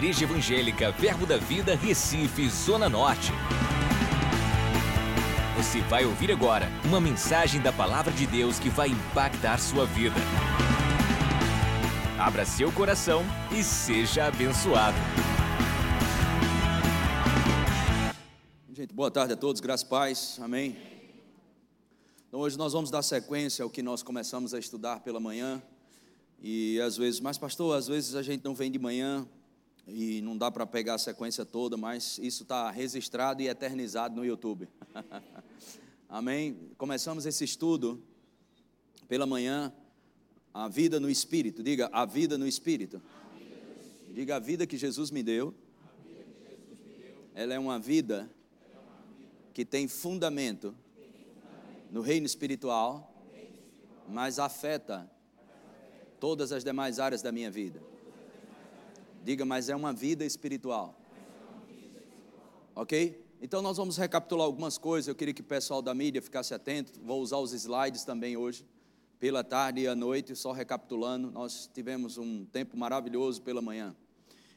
Igreja Evangélica Verbo da Vida, Recife, Zona Norte. Você vai ouvir agora uma mensagem da Palavra de Deus que vai impactar sua vida. Abra seu coração e seja abençoado. Gente, boa tarde a todos, graças e paz, amém. Então, hoje nós vamos dar sequência ao que nós começamos a estudar pela manhã. E às vezes, mas pastor, às vezes a gente não vem de manhã e não dá para pegar a sequência toda, mas isso está registrado e eternizado no YouTube. Amém? Começamos esse estudo pela manhã, a vida no Espírito. Diga, a vida no Espírito. Diga, a vida que Jesus me deu. Ela é uma vida que tem fundamento no reino espiritual, mas afeta todas as demais áreas da minha vida. Diga, mas é uma vida espiritual. Ok? Então nós vamos recapitular algumas coisas. Eu queria que o pessoal da mídia ficasse atento. Vou usar os slides também hoje, pela tarde e à noite, só recapitulando. Nós tivemos um tempo maravilhoso pela manhã.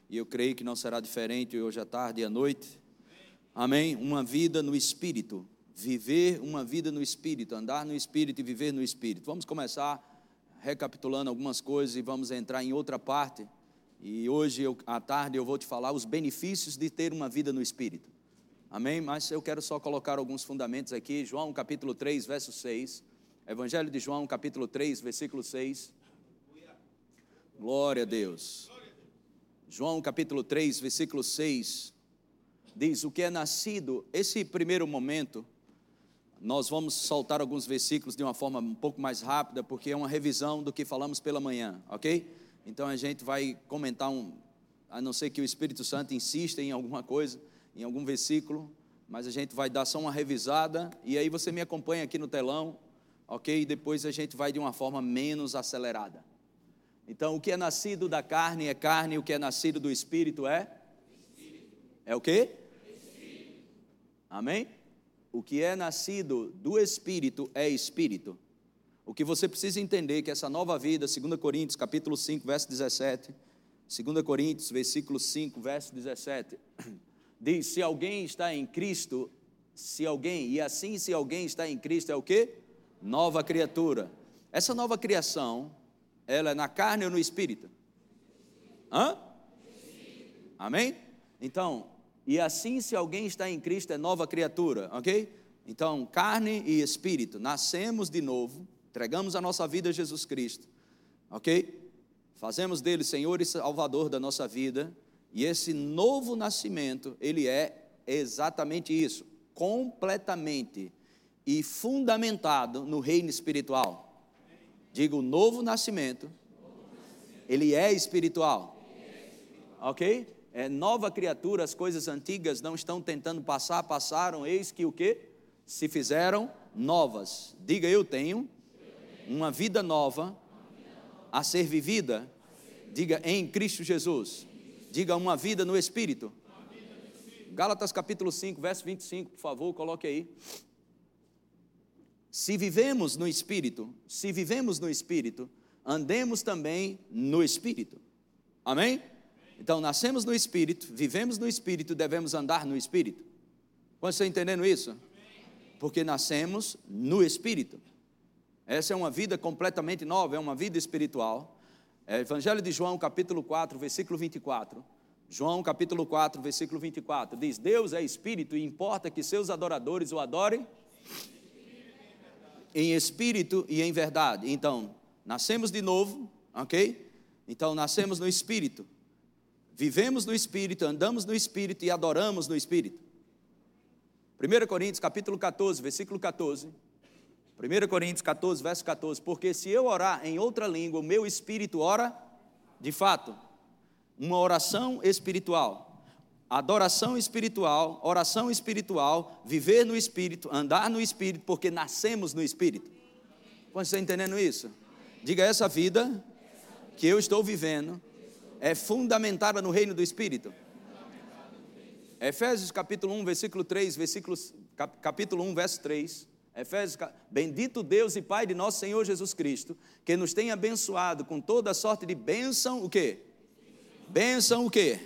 E eu creio que não será diferente hoje à tarde e à noite. Amém? Uma vida no espírito. Viver uma vida no espírito, andar no espírito e viver no espírito. Vamos começar recapitulando algumas coisas e vamos entrar em outra parte. E hoje eu, à tarde eu vou te falar os benefícios de ter uma vida no Espírito. Amém? Mas eu quero só colocar alguns fundamentos aqui. João capítulo 3, verso 6. Evangelho de João capítulo 3, versículo 6. Glória a Deus. João capítulo 3, versículo 6. Diz: O que é nascido, esse primeiro momento, nós vamos soltar alguns versículos de uma forma um pouco mais rápida, porque é uma revisão do que falamos pela manhã, ok? Então a gente vai comentar um, a não ser que o Espírito Santo insista em alguma coisa, em algum versículo, mas a gente vai dar só uma revisada e aí você me acompanha aqui no telão, ok? E depois a gente vai de uma forma menos acelerada. Então o que é nascido da carne é carne, o que é nascido do Espírito é? Espírito. É o quê? Espírito. Amém? o que é nascido do Espírito é Espírito. O que você precisa entender é que essa nova vida, 2 Coríntios, capítulo 5, verso 17, 2 Coríntios, versículo 5, verso 17, diz: se alguém está em Cristo, se alguém, e assim se alguém está em Cristo é o que? Nova criatura. Essa nova criação, ela é na carne ou no espírito? Hã? Amém? Então, e assim, se alguém está em Cristo, é nova criatura, ok? Então, carne e espírito, nascemos de novo, entregamos a nossa vida a Jesus Cristo, ok? Fazemos dele Senhor e Salvador da nossa vida, e esse novo nascimento, ele é exatamente isso, completamente e fundamentado no reino espiritual. Digo, o novo nascimento, ele é espiritual, ok? é, nova criatura, as coisas antigas não estão tentando passar, passaram, eis que o que? Se fizeram novas. Diga, eu tenho uma vida nova a ser vivida. Diga, em Cristo Jesus. Diga, uma vida no Espírito. Gálatas capítulo 5, verso 25, por favor, coloque aí. Se vivemos no Espírito, se vivemos no Espírito, andemos também no Espírito. Amém? Então, nascemos no Espírito, vivemos no Espírito, devemos andar no Espírito. Você está entendendo isso? Porque nascemos no Espírito. Essa é uma vida completamente nova, é uma vida espiritual. É Evangelho de João, capítulo 4, versículo 24. João, capítulo 4, versículo 24. Diz: Deus é Espírito e importa que seus adoradores o adorem em espírito e em verdade. Então, nascemos de novo, ok? Então, nascemos no Espírito vivemos no Espírito, andamos no Espírito e adoramos no Espírito. 1 Coríntios capítulo 14, versículo 14. 1 Coríntios 14, verso 14. Porque se eu orar em outra língua, o meu espírito ora, de fato, uma oração espiritual. Adoração espiritual, oração espiritual, viver no Espírito, andar no Espírito, porque nascemos no Espírito. Você está entendendo isso? Diga essa vida que eu estou vivendo é fundamentada no reino do Espírito. Efésios capítulo 1, versículo 3, versículo, capítulo 1, verso 3. Efésios, bendito Deus e Pai de nosso Senhor Jesus Cristo, que nos tem abençoado com toda sorte de bênção, o quê? Bênção o quê?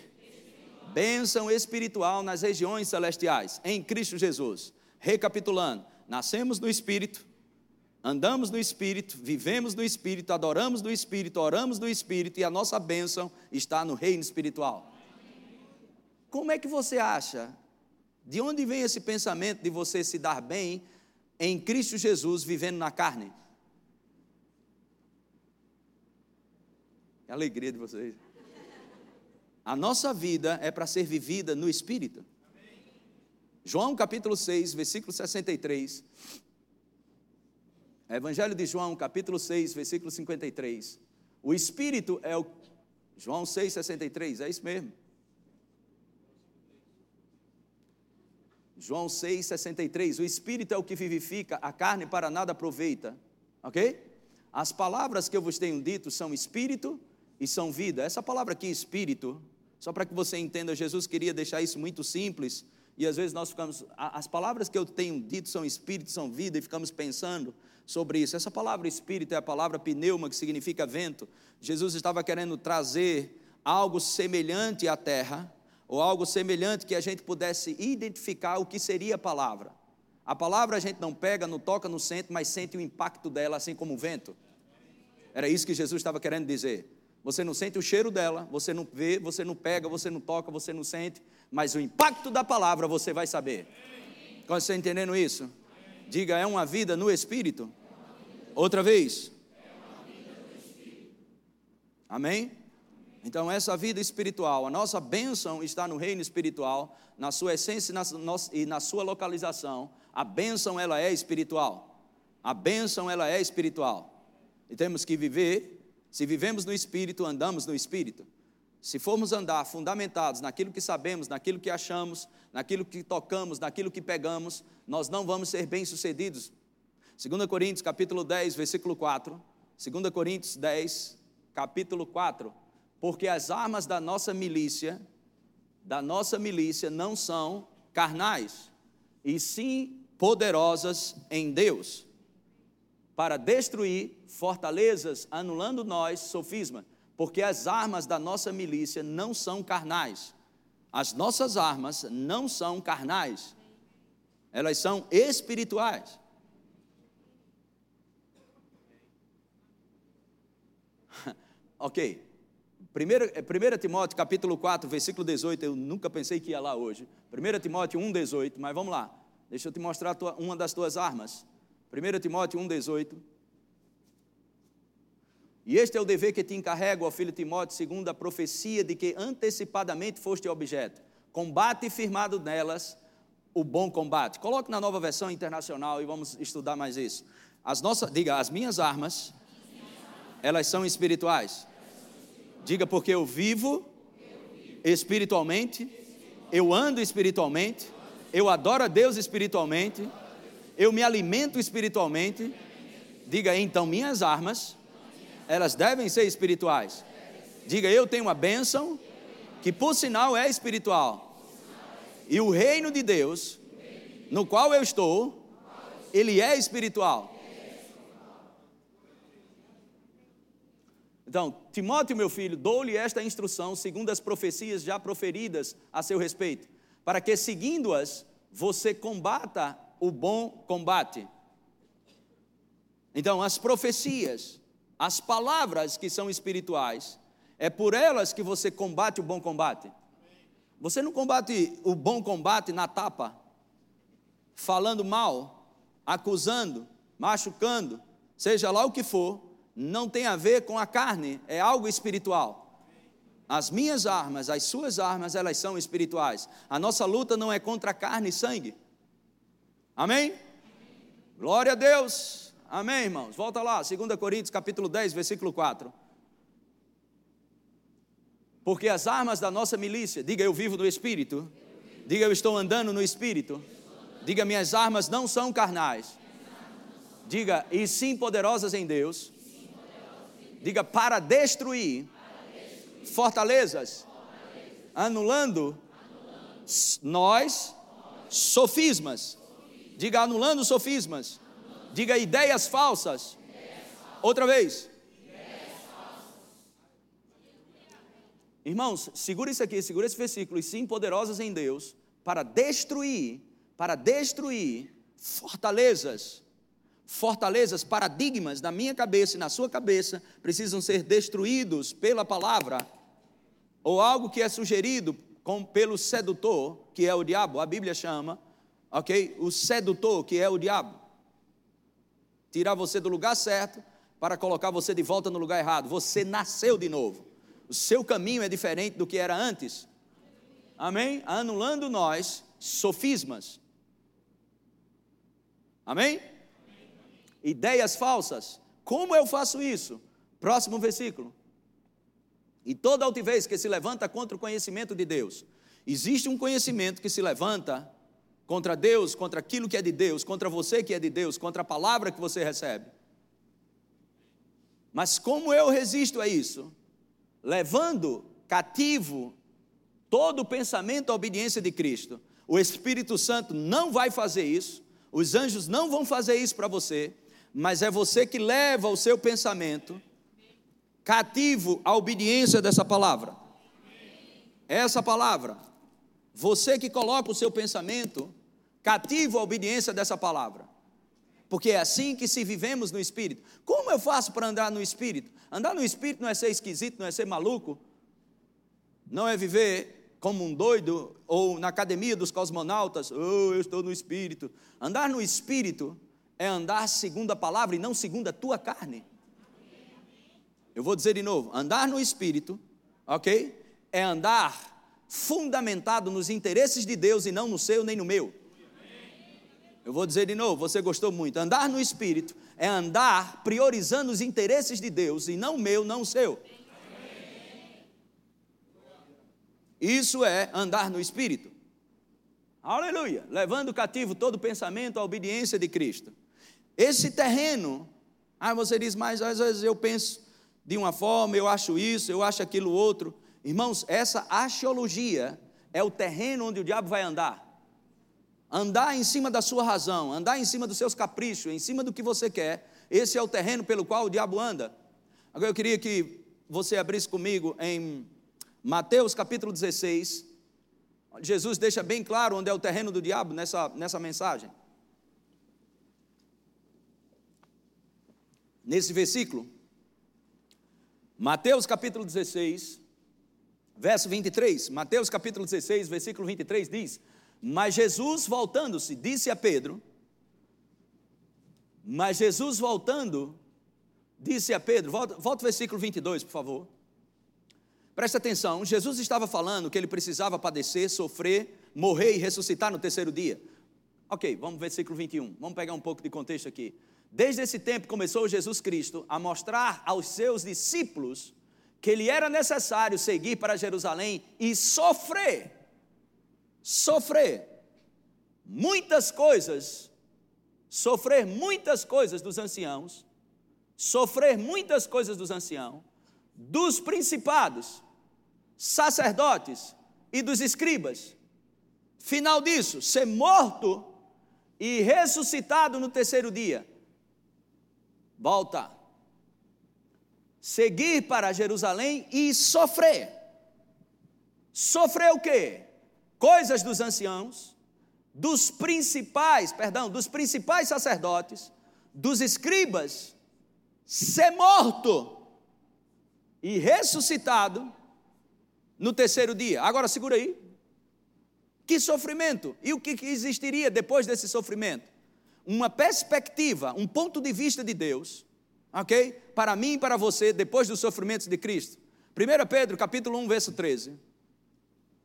Bênção espiritual nas regiões celestiais, em Cristo Jesus. Recapitulando, nascemos no Espírito, andamos no Espírito, vivemos no Espírito, adoramos no Espírito, oramos no Espírito e a nossa bênção está no reino espiritual. Como é que você acha? De onde vem esse pensamento de você se dar bem em Cristo Jesus vivendo na carne? É a alegria de vocês. A nossa vida é para ser vivida no Espírito. João capítulo 6, versículo 63. Evangelho de João, capítulo 6, versículo 53. O Espírito é o. João 6, 63, é isso mesmo. João 6, 63. O Espírito é o que vivifica, a carne para nada aproveita. Ok? As palavras que eu vos tenho dito são Espírito e são vida. Essa palavra aqui, Espírito, só para que você entenda, Jesus queria deixar isso muito simples. E às vezes nós ficamos, as palavras que eu tenho dito são espírito, são vida, e ficamos pensando sobre isso. Essa palavra espírito é a palavra pneuma, que significa vento. Jesus estava querendo trazer algo semelhante à terra, ou algo semelhante que a gente pudesse identificar o que seria a palavra. A palavra a gente não pega, não toca, não sente, mas sente o impacto dela, assim como o vento. Era isso que Jesus estava querendo dizer. Você não sente o cheiro dela, você não vê, você não pega, você não toca, você não sente, mas o impacto da palavra você vai saber. Você está entendendo isso? Diga, é uma vida no Espírito. Outra vez. Amém? Então, essa vida espiritual, a nossa bênção está no reino espiritual, na sua essência e na sua localização. A bênção, ela é espiritual. A bênção, ela é espiritual. E temos que viver, se vivemos no Espírito, andamos no Espírito. Se formos andar fundamentados naquilo que sabemos, naquilo que achamos, naquilo que tocamos, naquilo que pegamos, nós não vamos ser bem-sucedidos. 2 Coríntios capítulo 10, versículo 4. 2 Coríntios 10, capítulo 4 porque as armas da nossa milícia, da nossa milícia não são carnais, e sim poderosas em Deus, para destruir fortalezas, anulando nós sofisma, porque as armas da nossa milícia não são carnais. As nossas armas não são carnais. Elas são espirituais. ok. 1, é, Timóteo capítulo 4, versículo 18, eu nunca pensei que ia lá hoje. 1 Timóteo 1, 18, mas vamos lá. Deixa eu te mostrar tua, uma das tuas armas. 1 Timóteo 1, 18. E este é o dever que te encarrego, ó filho Timóteo, segundo a profecia de que antecipadamente foste objeto. Combate firmado nelas o bom combate. Coloque na nova versão internacional e vamos estudar mais isso. As nossas, diga, as minhas armas, elas são espirituais. Diga, porque eu vivo espiritualmente, eu ando espiritualmente, eu adoro a Deus espiritualmente, eu me alimento espiritualmente. Diga, então minhas armas, elas devem ser espirituais. Diga, eu tenho uma bênção, que por sinal é espiritual. E o reino de Deus, no qual eu estou, ele é espiritual. Então, Timóteo, meu filho, dou-lhe esta instrução segundo as profecias já proferidas a seu respeito, para que, seguindo-as, você combata o bom combate. Então, as profecias, as palavras que são espirituais, é por elas que você combate o bom combate. Você não combate o bom combate na tapa, falando mal, acusando, machucando, seja lá o que for, não tem a ver com a carne, é algo espiritual. As minhas armas, as suas armas, elas são espirituais. A nossa luta não é contra carne e sangue. Amém? Glória a Deus. Amém, irmãos. Volta lá, 2 Coríntios capítulo 10, versículo 4. Porque as armas da nossa milícia, diga eu vivo no espírito. Diga eu estou andando no espírito. Diga minhas armas não são carnais. Diga e sim poderosas em Deus Diga para destruir, fortalezas, anulando, nós sofismas. Diga anulando sofismas. Diga ideias falsas. Outra vez. Irmãos, segura isso aqui, segura esse versículo, e sim poderosas em Deus, para destruir, para destruir fortalezas, fortalezas, paradigmas na minha cabeça e na sua cabeça, precisam ser destruídos pela palavra, ou algo que é sugerido com, pelo sedutor, que é o diabo, a Bíblia chama, ok? O sedutor, que é o diabo. Tirar você do lugar certo para colocar você de volta no lugar errado. Você nasceu de novo. O seu caminho é diferente do que era antes. Amém? Anulando nós sofismas. Amém? Ideias falsas. Como eu faço isso? Próximo versículo. E toda altivez que se levanta contra o conhecimento de Deus. Existe um conhecimento que se levanta contra Deus, contra aquilo que é de Deus, contra você que é de Deus, contra a palavra que você recebe. Mas como eu resisto a isso? Levando cativo todo o pensamento à obediência de Cristo. O Espírito Santo não vai fazer isso, os anjos não vão fazer isso para você, mas é você que leva o seu pensamento cativo à obediência dessa palavra. Essa palavra. Você que coloca o seu pensamento cativo à obediência dessa palavra. Porque é assim que se vivemos no Espírito. Como eu faço para andar no Espírito? Andar no Espírito não é ser esquisito, não é ser maluco, não é viver como um doido ou na academia dos cosmonautas, oh, eu estou no Espírito. Andar no Espírito é andar segundo a palavra e não segundo a tua carne. Eu vou dizer de novo: andar no Espírito, ok? É andar fundamentado nos interesses de Deus e não no seu nem no meu. Eu vou dizer de novo, você gostou muito. Andar no Espírito é andar priorizando os interesses de Deus e não o meu, não o seu. Isso é andar no Espírito. Aleluia! Levando cativo todo pensamento à obediência de Cristo. Esse terreno, ah, você diz, mas às vezes eu penso de uma forma, eu acho isso, eu acho aquilo outro. Irmãos, essa axiologia é o terreno onde o diabo vai andar andar em cima da sua razão, andar em cima dos seus caprichos, em cima do que você quer, esse é o terreno pelo qual o diabo anda. Agora eu queria que você abrisse comigo em Mateus capítulo 16. Jesus deixa bem claro onde é o terreno do diabo nessa, nessa mensagem. Nesse versículo, Mateus capítulo 16, verso 23. Mateus capítulo 16, versículo 23 diz: mas Jesus voltando-se, disse a Pedro, mas Jesus voltando, disse a Pedro, volta, volta o versículo 22, por favor. Preste atenção, Jesus estava falando que ele precisava padecer, sofrer, morrer e ressuscitar no terceiro dia. Ok, vamos ao versículo 21, vamos pegar um pouco de contexto aqui. Desde esse tempo começou Jesus Cristo a mostrar aos seus discípulos que ele era necessário seguir para Jerusalém e sofrer sofrer muitas coisas, sofrer muitas coisas dos anciãos, sofrer muitas coisas dos anciãos, dos principados, sacerdotes e dos escribas. Final disso, ser morto e ressuscitado no terceiro dia. Volta. Seguir para Jerusalém e sofrer. Sofrer o quê? coisas dos anciãos, dos principais, perdão, dos principais sacerdotes, dos escribas, ser morto e ressuscitado no terceiro dia. Agora segura aí. Que sofrimento! E o que existiria depois desse sofrimento? Uma perspectiva, um ponto de vista de Deus, ok? Para mim e para você, depois dos sofrimentos de Cristo. 1 Pedro, capítulo 1, verso 13.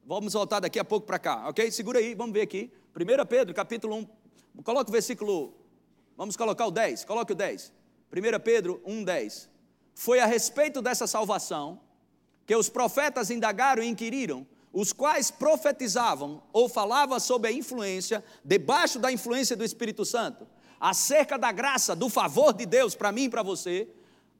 Vamos voltar daqui a pouco para cá, ok? Segura aí, vamos ver aqui. 1 Pedro, capítulo 1. Coloca o versículo. Vamos colocar o 10. Coloque o 10. 1 Pedro 1, 10. Foi a respeito dessa salvação que os profetas indagaram e inquiriram, os quais profetizavam ou falavam sob a influência, debaixo da influência do Espírito Santo, acerca da graça, do favor de Deus para mim e para você,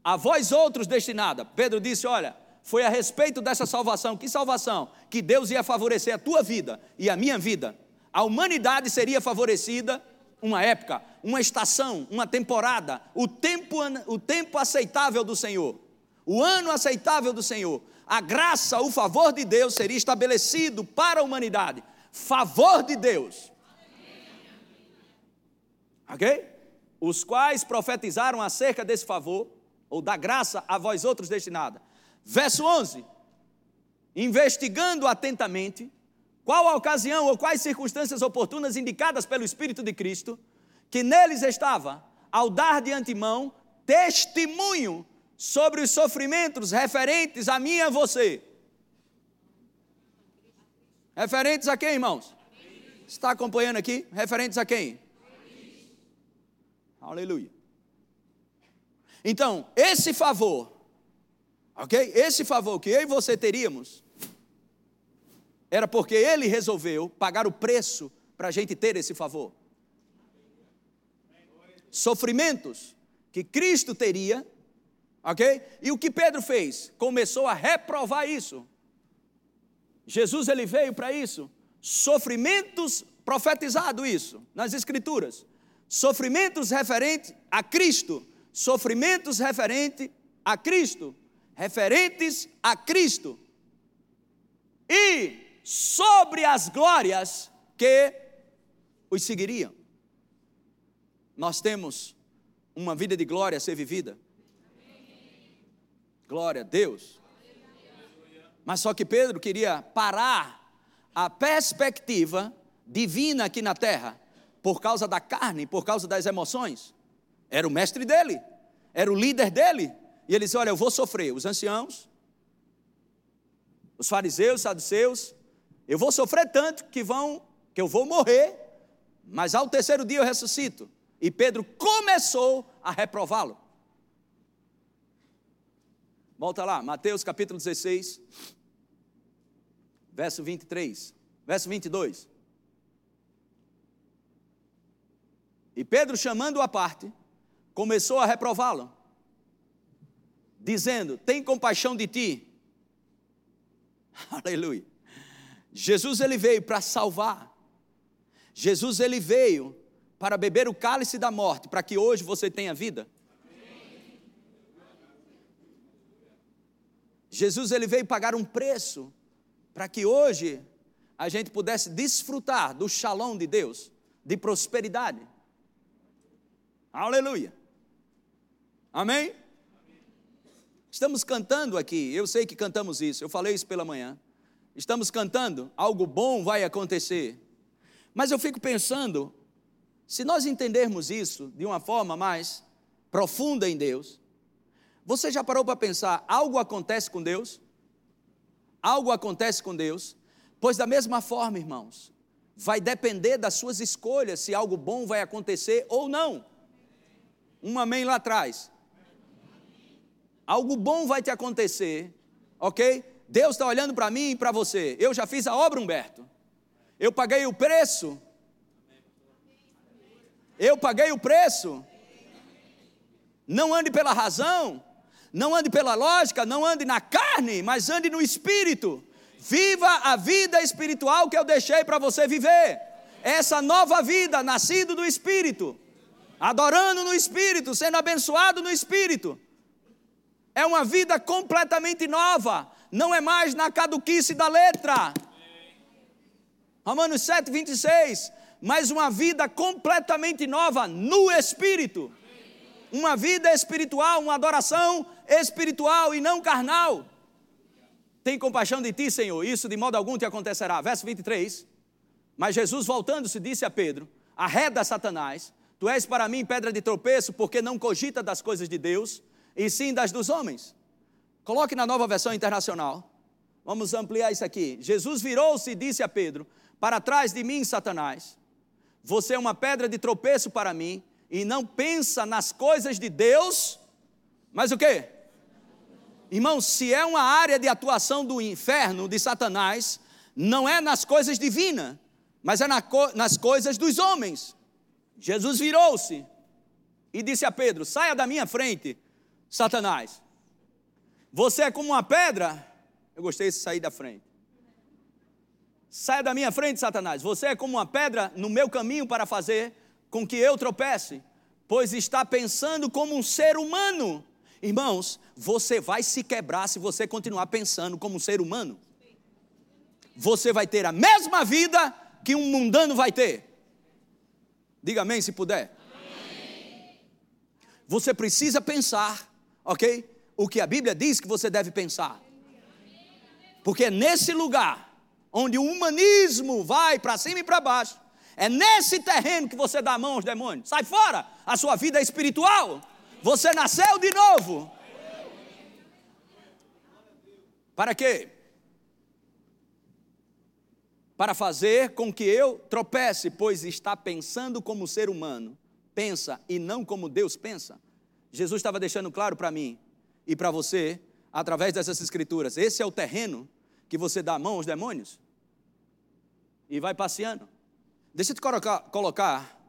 a vós outros destinada. Pedro disse: Olha, foi a respeito dessa salvação. Que salvação? Que Deus ia favorecer a tua vida e a minha vida. A humanidade seria favorecida uma época, uma estação, uma temporada, o tempo, o tempo aceitável do Senhor. o ano aceitável do Senhor, a graça, o favor de Deus seria estabelecido para a humanidade. Favor de Deus. Ok? Os quais profetizaram acerca desse favor, ou da graça a vós outros destinada. Verso 11: Investigando atentamente qual a ocasião ou quais circunstâncias oportunas indicadas pelo Espírito de Cristo, que neles estava, ao dar de antemão testemunho sobre os sofrimentos referentes a mim e a você. Referentes a quem, irmãos? Está acompanhando aqui? Referentes a quem? Aleluia. Então, esse favor, ok? Esse favor que eu e você teríamos, era porque ele resolveu pagar o preço para a gente ter esse favor. Sofrimentos que Cristo teria, ok? E o que Pedro fez? Começou a reprovar isso. Jesus ele veio para isso. Sofrimentos profetizado isso nas escrituras. Sofrimentos referentes a Cristo, sofrimentos referentes a Cristo, referentes a Cristo. E sobre as glórias que os seguiriam. Nós temos uma vida de glória a ser vivida. Glória a Deus. Mas só que Pedro queria parar a perspectiva divina aqui na terra, por causa da carne, por causa das emoções. Era o mestre dele, era o líder dele. E ele disse: Olha, eu vou sofrer. Os anciãos, os fariseus, os saduceus, eu vou sofrer tanto que vão, que eu vou morrer, mas ao terceiro dia eu ressuscito. E Pedro começou a reprová-lo. Volta lá, Mateus capítulo 16, verso 23, verso 22. E Pedro, chamando-o à parte, começou a reprová-lo, dizendo: Tem compaixão de ti. Aleluia. Jesus ele veio para salvar. Jesus ele veio para beber o cálice da morte, para que hoje você tenha vida. Jesus ele veio pagar um preço para que hoje a gente pudesse desfrutar do shalom de Deus, de prosperidade. Aleluia. Amém? Estamos cantando aqui, eu sei que cantamos isso, eu falei isso pela manhã. Estamos cantando, algo bom vai acontecer. Mas eu fico pensando, se nós entendermos isso de uma forma mais profunda em Deus, você já parou para pensar, algo acontece com Deus? Algo acontece com Deus? Pois da mesma forma, irmãos, vai depender das suas escolhas se algo bom vai acontecer ou não. Um amém lá atrás. Algo bom vai te acontecer, ok? Deus está olhando para mim e para você. Eu já fiz a obra, Humberto. Eu paguei o preço. Eu paguei o preço. Não ande pela razão, não ande pela lógica, não ande na carne, mas ande no espírito. Viva a vida espiritual que eu deixei para você viver. Essa nova vida, nascido do espírito, adorando no espírito, sendo abençoado no espírito. É uma vida completamente nova, não é mais na caduquice da letra. Romanos 7, 26. Mas uma vida completamente nova no espírito. Uma vida espiritual, uma adoração espiritual e não carnal. Tem compaixão de ti, Senhor, isso de modo algum te acontecerá. Verso 23. Mas Jesus, voltando-se, disse a Pedro: Arreda Satanás, tu és para mim pedra de tropeço, porque não cogita das coisas de Deus, e sim das dos homens. Coloque na nova versão internacional. Vamos ampliar isso aqui. Jesus virou-se e disse a Pedro: Para trás de mim, Satanás, você é uma pedra de tropeço para mim, e não pensa nas coisas de Deus, mas o quê? Irmão, se é uma área de atuação do inferno, de Satanás, não é nas coisas divinas, mas é nas coisas dos homens. Jesus virou-se e disse a Pedro: Saia da minha frente, Satanás. Você é como uma pedra. Eu gostei de sair da frente. Saia da minha frente, Satanás. Você é como uma pedra no meu caminho para fazer com que eu tropece, pois está pensando como um ser humano Irmãos, você vai se quebrar se você continuar pensando como um ser humano. Você vai ter a mesma vida que um mundano vai ter. Diga amém se puder. Você precisa pensar, ok? O que a Bíblia diz que você deve pensar. Porque é nesse lugar onde o humanismo vai para cima e para baixo, é nesse terreno que você dá a mão aos demônios. Sai fora, a sua vida é espiritual. Você nasceu de novo. Para quê? Para fazer com que eu tropece, pois está pensando como ser humano pensa e não como Deus pensa. Jesus estava deixando claro para mim e para você, através dessas escrituras: esse é o terreno que você dá a mão aos demônios e vai passeando. Deixa eu te colocar, colocar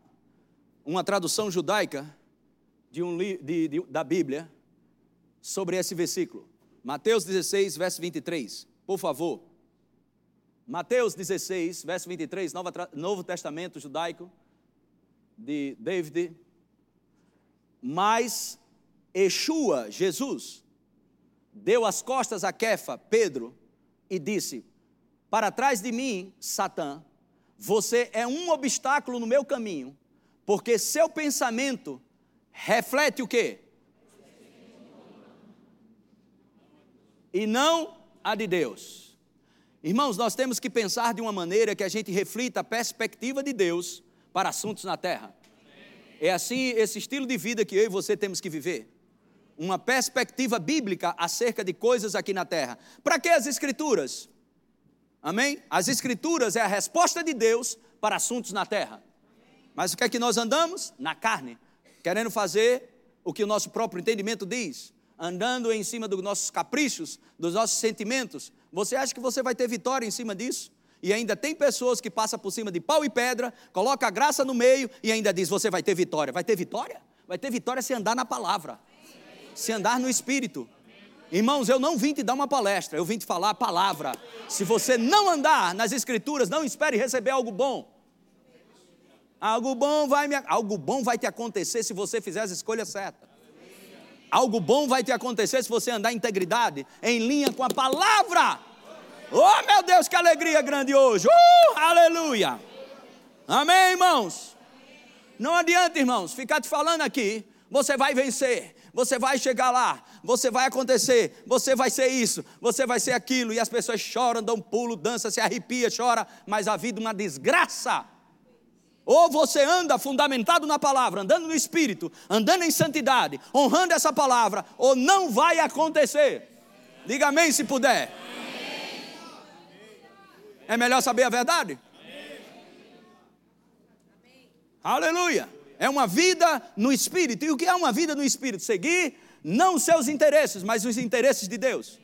uma tradução judaica de um, de, de, da Bíblia sobre esse versículo. Mateus 16, verso 23. Por favor. Mateus 16, verso 23, Novo, Novo Testamento judaico, de David. Mas Yeshua, Jesus, deu as costas a Kefa, Pedro, e disse: Para trás de mim, Satã, você é um obstáculo no meu caminho, porque seu pensamento reflete o quê? E não a de Deus. Irmãos, nós temos que pensar de uma maneira que a gente reflita a perspectiva de Deus para assuntos na terra. É assim esse estilo de vida que eu e você temos que viver uma perspectiva bíblica acerca de coisas aqui na terra. Para que as Escrituras? Amém? As Escrituras é a resposta de Deus para assuntos na terra. Mas o que é que nós andamos? Na carne, querendo fazer o que o nosso próprio entendimento diz, andando em cima dos nossos caprichos, dos nossos sentimentos. Você acha que você vai ter vitória em cima disso? E ainda tem pessoas que passam por cima de pau e pedra, coloca a graça no meio e ainda diz: você vai ter vitória. Vai ter vitória? Vai ter vitória se andar na palavra se andar no Espírito. Irmãos, eu não vim te dar uma palestra, eu vim te falar a palavra. Se você não andar nas Escrituras, não espere receber algo bom. Algo bom vai me, algo bom vai te acontecer se você fizer as escolhas certas. Algo bom vai te acontecer se você andar em integridade, em linha com a palavra. Oh, meu Deus, que alegria grande hoje. Uh, aleluia. Amém, irmãos. Não adianta, irmãos, ficar te falando aqui, você vai vencer você vai chegar lá, você vai acontecer, você vai ser isso, você vai ser aquilo, e as pessoas choram, dão pulo, dançam, se arrepia, chora, mas a vida é uma desgraça. Ou você anda fundamentado na palavra, andando no espírito, andando em santidade, honrando essa palavra, ou não vai acontecer. Diga amém se puder. É melhor saber a verdade? Aleluia. É uma vida no Espírito. E o que é uma vida no Espírito? Seguir não os seus interesses, mas os interesses de Deus.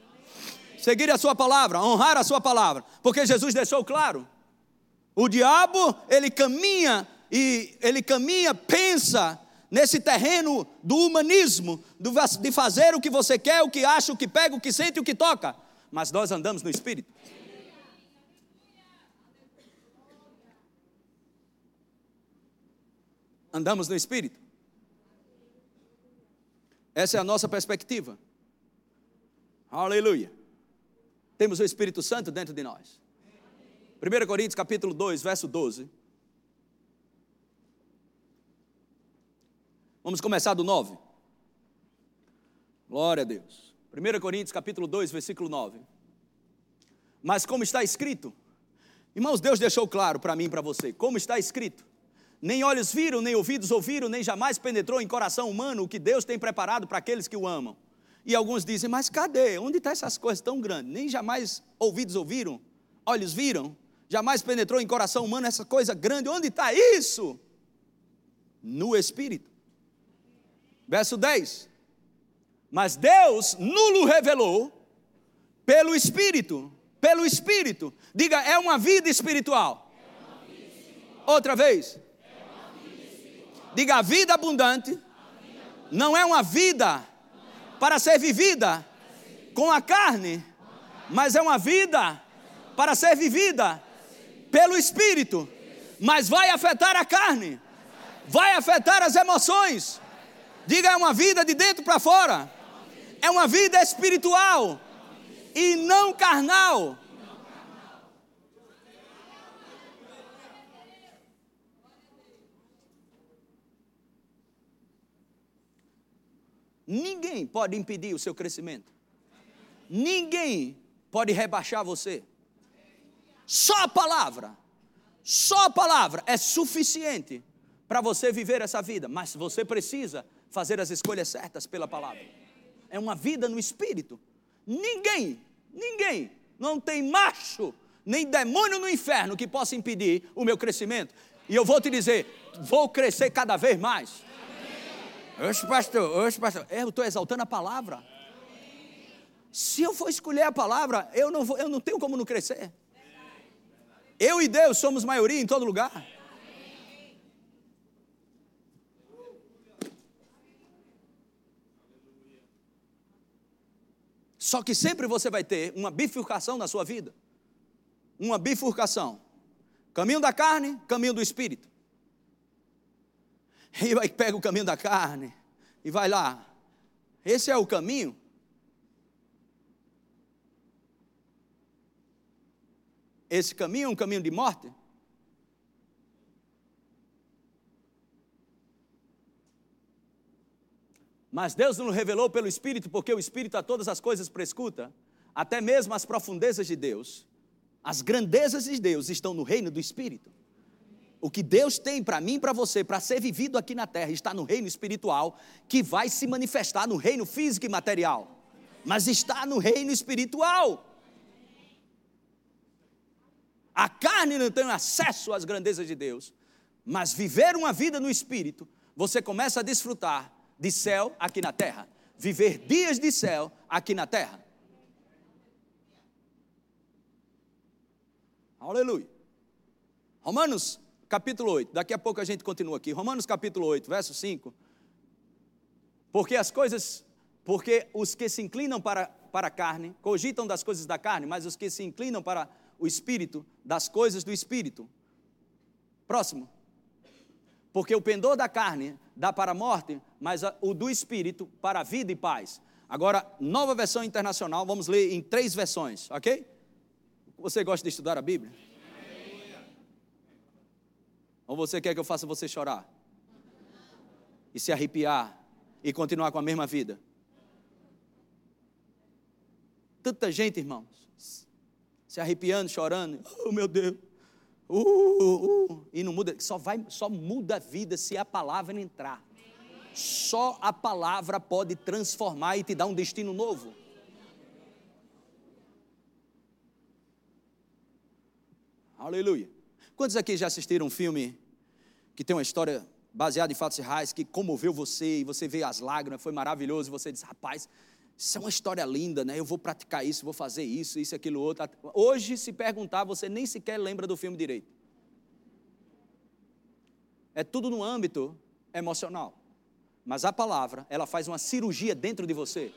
Seguir a sua palavra, honrar a sua palavra. Porque Jesus deixou claro: o diabo, ele caminha e ele caminha, pensa nesse terreno do humanismo, de fazer o que você quer, o que acha, o que pega, o que sente, o que toca. Mas nós andamos no Espírito. Andamos no Espírito? Essa é a nossa perspectiva. Aleluia. Temos o Espírito Santo dentro de nós. 1 Coríntios capítulo 2, verso 12. Vamos começar do 9. Glória a Deus. 1 Coríntios capítulo 2, versículo 9. Mas como está escrito, irmãos, Deus deixou claro para mim e para você, como está escrito, nem olhos viram, nem ouvidos ouviram, nem jamais penetrou em coração humano o que Deus tem preparado para aqueles que o amam. E alguns dizem, mas cadê? Onde estão tá essas coisas tão grandes? Nem jamais ouvidos ouviram, olhos viram, jamais penetrou em coração humano essa coisa grande. Onde está isso? No Espírito. Verso 10. Mas Deus nulo revelou pelo Espírito. Pelo Espírito. Diga, é uma vida espiritual. É uma vida espiritual. Outra vez. Diga, a vida abundante não é uma vida para ser vivida com a carne, mas é uma vida para ser vivida pelo Espírito. Mas vai afetar a carne, vai afetar as emoções. Diga, é uma vida de dentro para fora. É uma vida espiritual e não carnal. Ninguém pode impedir o seu crescimento. Ninguém pode rebaixar você. Só a palavra, só a palavra é suficiente para você viver essa vida, mas você precisa fazer as escolhas certas pela palavra. É uma vida no espírito. Ninguém, ninguém, não tem macho, nem demônio no inferno que possa impedir o meu crescimento. E eu vou te dizer, vou crescer cada vez mais. Oxe, pastor, oxe, pastor. Eu estou exaltando a palavra. Se eu for escolher a palavra, eu não, vou, eu não tenho como não crescer. Eu e Deus somos maioria em todo lugar. Só que sempre você vai ter uma bifurcação na sua vida. Uma bifurcação. Caminho da carne, caminho do espírito. E vai pega o caminho da carne e vai lá. Esse é o caminho. Esse caminho é um caminho de morte. Mas Deus nos revelou pelo Espírito, porque o Espírito a todas as coisas prescuta, até mesmo as profundezas de Deus. As grandezas de Deus estão no reino do Espírito. O que Deus tem para mim e para você, para ser vivido aqui na terra, está no reino espiritual, que vai se manifestar no reino físico e material, mas está no reino espiritual. A carne não tem acesso às grandezas de Deus, mas viver uma vida no espírito, você começa a desfrutar de céu aqui na terra, viver dias de céu aqui na terra. Aleluia. Romanos capítulo 8. Daqui a pouco a gente continua aqui. Romanos capítulo 8, verso 5. Porque as coisas, porque os que se inclinam para, para a carne, cogitam das coisas da carne, mas os que se inclinam para o espírito, das coisas do espírito. Próximo. Porque o pendor da carne dá para a morte, mas o do espírito para a vida e paz. Agora, nova versão internacional, vamos ler em três versões, ok? Você gosta de estudar a Bíblia? Ou você quer que eu faça você chorar? E se arrepiar e continuar com a mesma vida? Tanta gente, irmãos, se arrepiando, chorando. Oh, meu Deus. Uh, uh, uh, e não muda, só vai, só muda a vida se a palavra entrar. Só a palavra pode transformar e te dar um destino novo. Aleluia. Quantos aqui já assistiram um filme que tem uma história baseada em fatos reais que comoveu você e você vê as lágrimas, foi maravilhoso e você diz, rapaz, isso é uma história linda, né? Eu vou praticar isso, vou fazer isso, isso, aquilo, outro. Hoje, se perguntar, você nem sequer lembra do filme direito. É tudo no âmbito emocional. Mas a palavra, ela faz uma cirurgia dentro de você.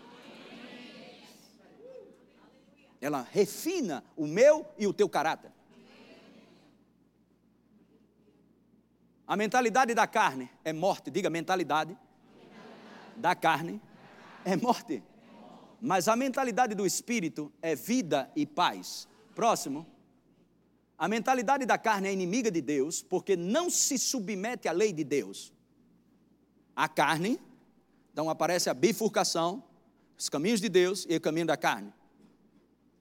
Ela refina o meu e o teu caráter. A mentalidade da carne é morte. Diga mentalidade, da carne é morte. Mas a mentalidade do espírito é vida e paz. Próximo. A mentalidade da carne é inimiga de Deus porque não se submete à lei de Deus. A carne, então aparece a bifurcação, os caminhos de Deus e o caminho da carne.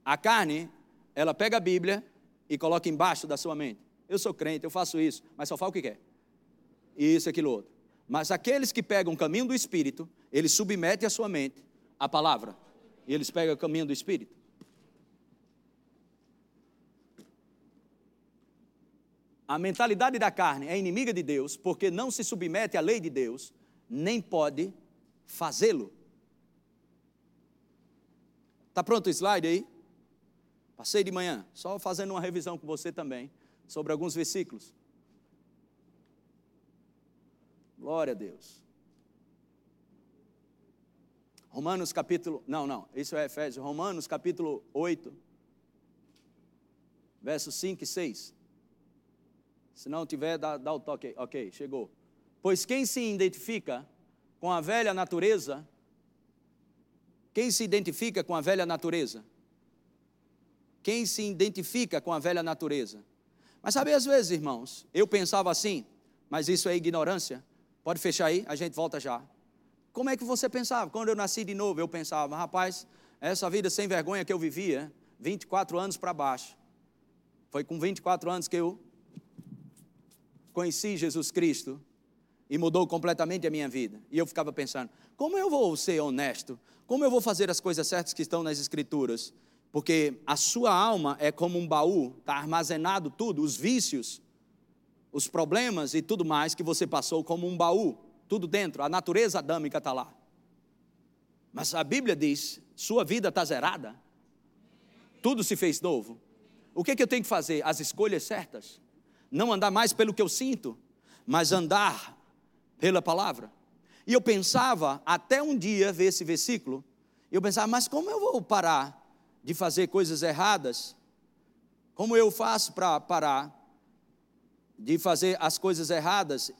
A carne, ela pega a Bíblia e coloca embaixo da sua mente. Eu sou crente, eu faço isso, mas só fala o que quer isso, aquilo outro. Mas aqueles que pegam o caminho do Espírito, eles submetem a sua mente à palavra. E eles pegam o caminho do Espírito. A mentalidade da carne é inimiga de Deus, porque não se submete à lei de Deus, nem pode fazê-lo. Está pronto o slide aí? Passei de manhã, só fazendo uma revisão com você também, sobre alguns versículos. Glória a Deus. Romanos capítulo, não, não, isso é Efésios, Romanos capítulo 8, versos 5 e 6. Se não tiver, dá, dá o toque, ok, chegou. Pois quem se identifica com a velha natureza Quem se identifica com a velha natureza? Quem se identifica com a velha natureza? Mas sabe, às vezes, irmãos, eu pensava assim, mas isso é ignorância. Pode fechar aí, a gente volta já. Como é que você pensava? Quando eu nasci de novo, eu pensava, rapaz, essa vida sem vergonha que eu vivia, 24 anos para baixo. Foi com 24 anos que eu conheci Jesus Cristo e mudou completamente a minha vida. E eu ficava pensando, como eu vou ser honesto? Como eu vou fazer as coisas certas que estão nas Escrituras? Porque a sua alma é como um baú, está armazenado tudo, os vícios, os problemas e tudo mais que você passou como um baú, tudo dentro, a natureza adâmica está lá. Mas a Bíblia diz: sua vida está zerada, tudo se fez novo. O que, que eu tenho que fazer? As escolhas certas. Não andar mais pelo que eu sinto, mas andar pela palavra. E eu pensava, até um dia ver esse versículo, eu pensava, mas como eu vou parar de fazer coisas erradas? Como eu faço para parar de fazer as coisas erradas?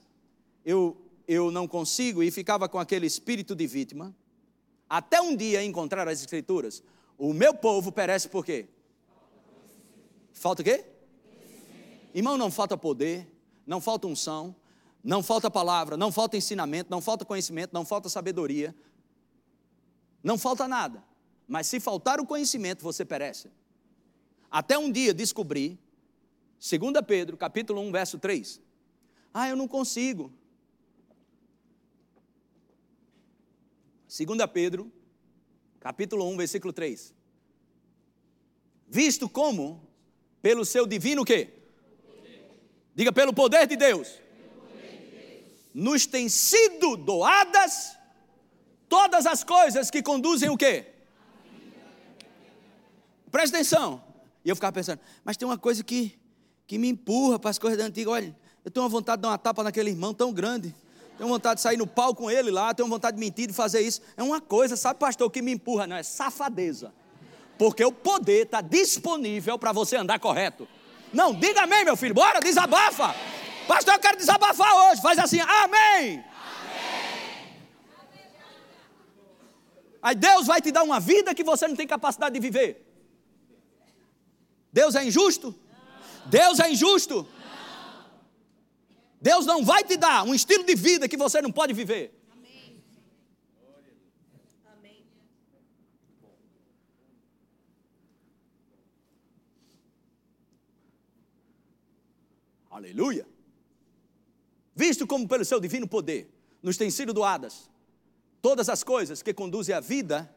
Eu, eu não consigo e ficava com aquele espírito de vítima. Até um dia encontrar as escrituras. O meu povo perece por quê? Falta o quê? Irmão, não falta poder, não falta unção, não falta palavra, não falta ensinamento, não falta conhecimento, não falta sabedoria, não falta nada. Mas se faltar o conhecimento, você perece. Até um dia descobri, 2 Pedro, capítulo 1, verso 3. Ah, eu não consigo. 2 Pedro, capítulo 1, versículo 3. Visto como, pelo seu divino quê? Diga, pelo poder de Deus nos têm sido doadas todas as coisas que conduzem o quê? Presta atenção. E eu ficava pensando, mas tem uma coisa que, que me empurra para as coisas da antiga. Olha, eu tenho uma vontade de dar uma tapa naquele irmão tão grande. Tenho vontade de sair no pau com ele lá, tenho vontade de mentir, de fazer isso. É uma coisa, sabe, pastor, que me empurra? Não, é safadeza. Porque o poder está disponível para você andar correto. Não, diga amém, meu filho, bora, desabafa. Pastor, eu quero desabafar hoje. Faz assim, amém. amém. Aí Deus vai te dar uma vida que você não tem capacidade de viver. Deus é injusto? Deus é injusto? Deus não vai te dar um estilo de vida que você não pode viver. Amém. Amém. Aleluia visto como pelo seu divino poder nos têm sido doadas todas as coisas que conduzem à vida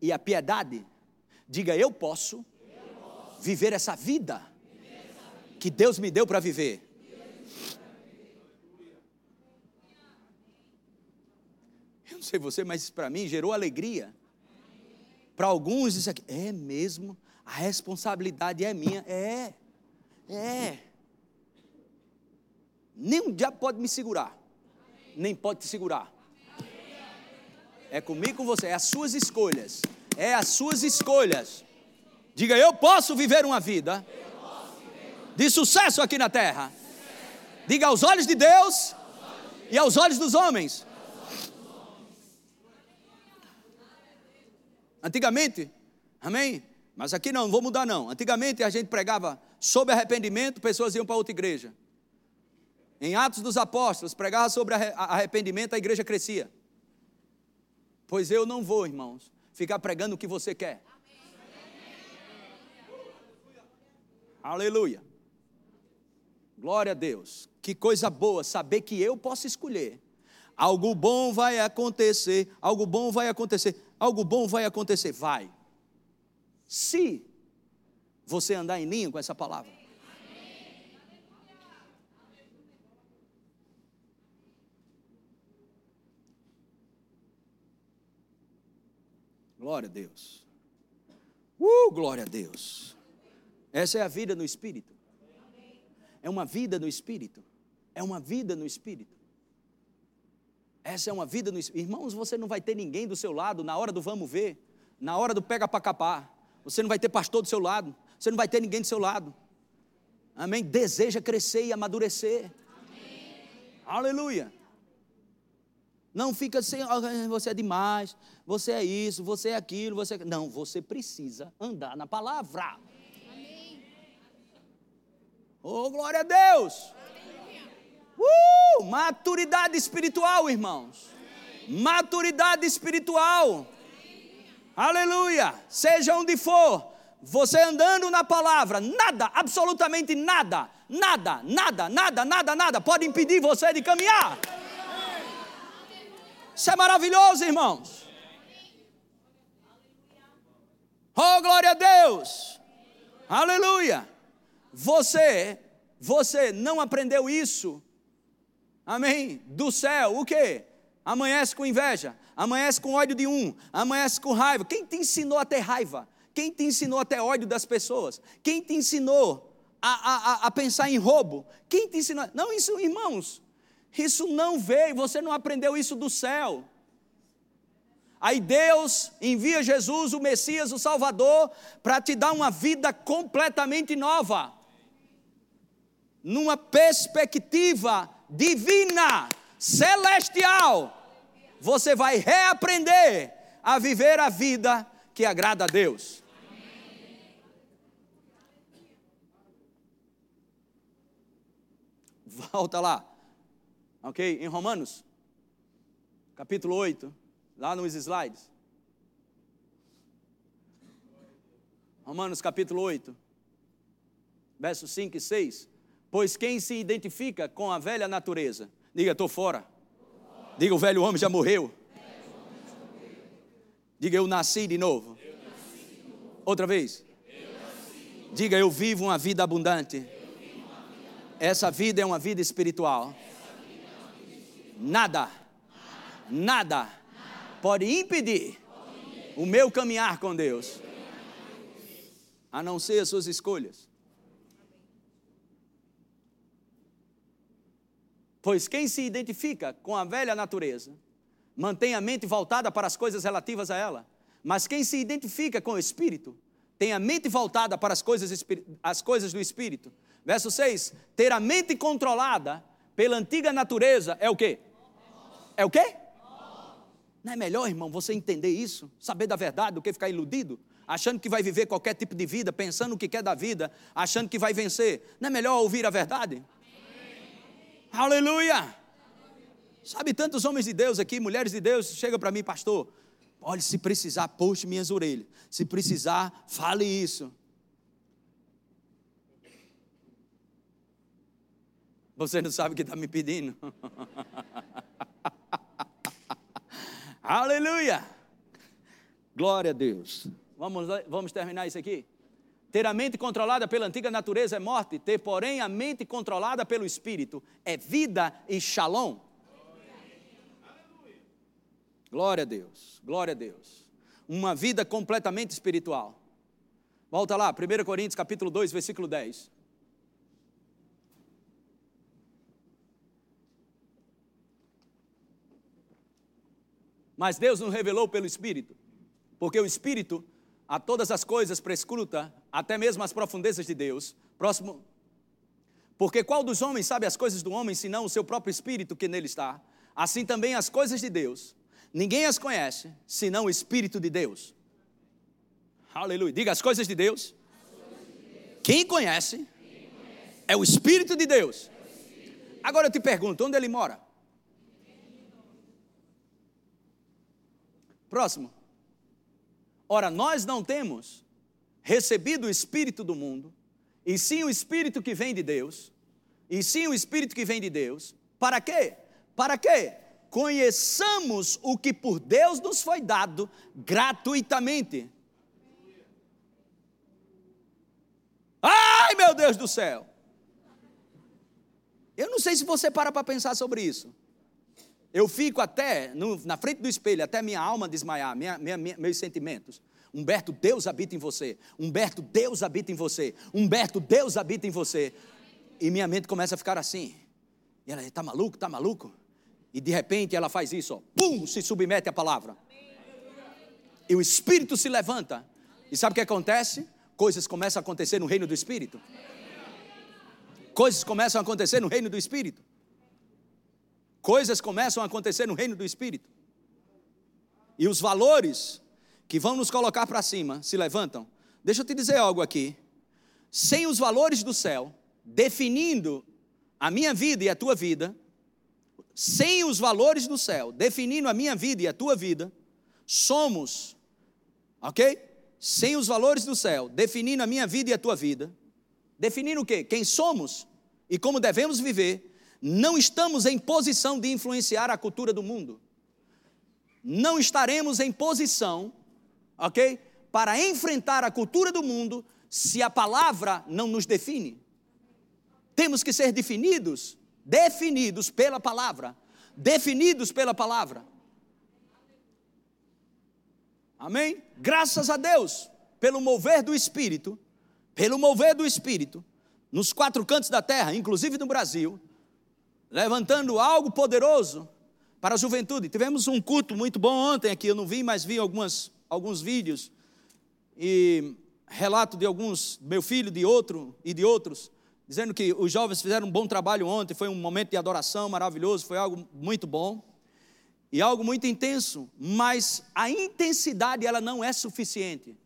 e à piedade, diga eu posso, eu posso viver essa vida que Deus me deu para viver. Eu não sei você, mas para mim gerou alegria. Para alguns isso aqui é mesmo, a responsabilidade é minha, é, é. Nem um diabo pode me segurar, nem pode te segurar. É comigo com você, é as suas escolhas. É as suas escolhas. Diga, eu posso viver uma vida de sucesso aqui na terra. Diga aos olhos de Deus e aos olhos dos homens. Antigamente, amém? Mas aqui não, não vou mudar não. Antigamente a gente pregava sobre arrependimento, pessoas iam para outra igreja. Em Atos dos Apóstolos, pregava sobre arrependimento, a igreja crescia. Pois eu não vou, irmãos, ficar pregando o que você quer. Aleluia. Glória a Deus. Que coisa boa saber que eu posso escolher. Algo bom vai acontecer, algo bom vai acontecer, algo bom vai acontecer. Vai. Se você andar em linha com essa palavra. Glória a Deus. Uh, glória a Deus. Essa é a vida no Espírito. É uma vida no Espírito. É uma vida no Espírito. Essa é uma vida no Espírito. Irmãos, você não vai ter ninguém do seu lado na hora do vamos ver, na hora do pega para capar. Você não vai ter pastor do seu lado. Você não vai ter ninguém do seu lado. Amém? Deseja crescer e amadurecer. Amém. Aleluia. Não fica assim, "Ah, você é demais, você é isso, você é aquilo, você é... Não, você precisa andar na palavra. Oh, glória a Deus! Uh, maturidade espiritual, irmãos. Maturidade espiritual. Aleluia! Seja onde for, você andando na palavra, nada, absolutamente nada, nada, nada, nada, nada, nada pode impedir você de caminhar. Isso é maravilhoso, irmãos. Oh, glória a Deus! Aleluia! Você, você não aprendeu isso, amém? Do céu, o que? Amanhece com inveja, amanhece com ódio de um, amanhece com raiva. Quem te ensinou a ter raiva? Quem te ensinou a ter ódio das pessoas? Quem te ensinou a, a, a pensar em roubo? Quem te ensinou? Não, isso, irmãos, isso não veio, você não aprendeu isso do céu. Aí Deus envia Jesus, o Messias, o Salvador, para te dar uma vida completamente nova, numa perspectiva divina, celestial. Você vai reaprender a viver a vida que agrada a Deus. Volta lá, ok? Em Romanos, capítulo 8 lá nos slides. Romanos capítulo 8, versos 5 e 6. Pois quem se identifica com a velha natureza, diga, estou fora. Diga, o velho homem já morreu. Diga, eu nasci de novo. Outra vez. Diga, eu vivo uma vida abundante. Essa vida é uma vida espiritual. Nada, nada pode impedir o meu caminhar com Deus, a não ser as suas escolhas. Pois quem se identifica com a velha natureza mantém a mente voltada para as coisas relativas a ela, mas quem se identifica com o Espírito tem a mente voltada para as coisas, as coisas do Espírito. Verso 6: ter a mente controlada pela antiga natureza é o quê? É o quê? Não é melhor, irmão, você entender isso, saber da verdade do que ficar iludido, achando que vai viver qualquer tipo de vida, pensando o que quer da vida, achando que vai vencer? Não é melhor ouvir a verdade? Aleluia! Sabe, tantos homens de Deus aqui, mulheres de Deus, chegam para mim, pastor. Olha, se precisar, puxe minhas orelhas. Se precisar, fale isso. Você não sabe o que está me pedindo. Aleluia! Glória a Deus. Vamos, vamos terminar isso aqui? Ter a mente controlada pela antiga natureza é morte, ter, porém, a mente controlada pelo Espírito é vida e shalom. Glória a Deus, glória a Deus. Uma vida completamente espiritual. Volta lá, 1 Coríntios capítulo 2, versículo 10. Mas Deus nos revelou pelo Espírito, porque o Espírito a todas as coisas prescruta, até mesmo as profundezas de Deus. Próximo. Porque qual dos homens sabe as coisas do homem, senão o seu próprio Espírito que nele está? Assim também as coisas de Deus. Ninguém as conhece, senão o Espírito de Deus. Aleluia. Diga as coisas de Deus. Quem conhece é o Espírito de Deus. Agora eu te pergunto, onde ele mora? Próximo. Ora, nós não temos recebido o Espírito do mundo, e sim o Espírito que vem de Deus, e sim o Espírito que vem de Deus. Para quê? Para quê? Conheçamos o que por Deus nos foi dado gratuitamente. Ai, meu Deus do céu! Eu não sei se você para para pensar sobre isso. Eu fico até no, na frente do espelho, até minha alma desmaiar, minha, minha, minha, meus sentimentos. Humberto, Deus habita em você. Humberto, Deus habita em você. Humberto, Deus habita em você. E minha mente começa a ficar assim. E ela, está maluco, está maluco? E de repente ela faz isso, ó, pum, se submete à palavra. E o espírito se levanta. E sabe o que acontece? Coisas começam a acontecer no reino do espírito. Coisas começam a acontecer no reino do espírito. coisas começam a acontecer no reino do Espírito. E os valores que vão nos colocar para cima se levantam. Deixa eu te dizer algo aqui. Sem os valores do céu, definindo a minha vida e a tua vida, sem os valores do céu, definindo a minha vida e a tua vida, somos, ok? Sem os valores do céu, definindo a minha vida e a tua vida, definindo o quê? Quem somos e como devemos viver, não estamos em posição de influenciar a cultura do mundo. Não estaremos em posição, ok? Para enfrentar a cultura do mundo se a palavra não nos define. Temos que ser definidos definidos pela palavra. Definidos pela palavra. Amém? Graças a Deus, pelo mover do Espírito, pelo mover do Espírito, nos quatro cantos da terra, inclusive no Brasil, levantando algo poderoso para a juventude. Tivemos um culto muito bom ontem aqui, eu não vi, mas vi algumas, alguns vídeos e relato de alguns, meu filho, de outro e de outros, dizendo que os jovens fizeram um bom trabalho ontem, foi um momento de adoração maravilhoso, foi algo muito bom e algo muito intenso, mas a intensidade ela não é suficiente.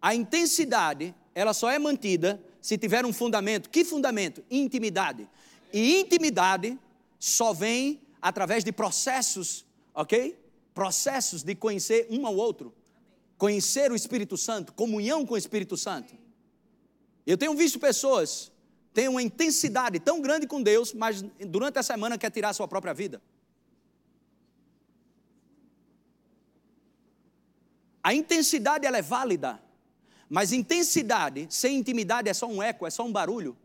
A intensidade, ela só é mantida se tiver um fundamento. Que fundamento? Intimidade. E intimidade só vem através de processos, ok? Processos de conhecer um ao outro. Conhecer o Espírito Santo, comunhão com o Espírito Santo. Eu tenho visto pessoas tem uma intensidade tão grande com Deus, mas durante a semana quer tirar a sua própria vida. A intensidade ela é válida, mas intensidade sem intimidade é só um eco, é só um barulho.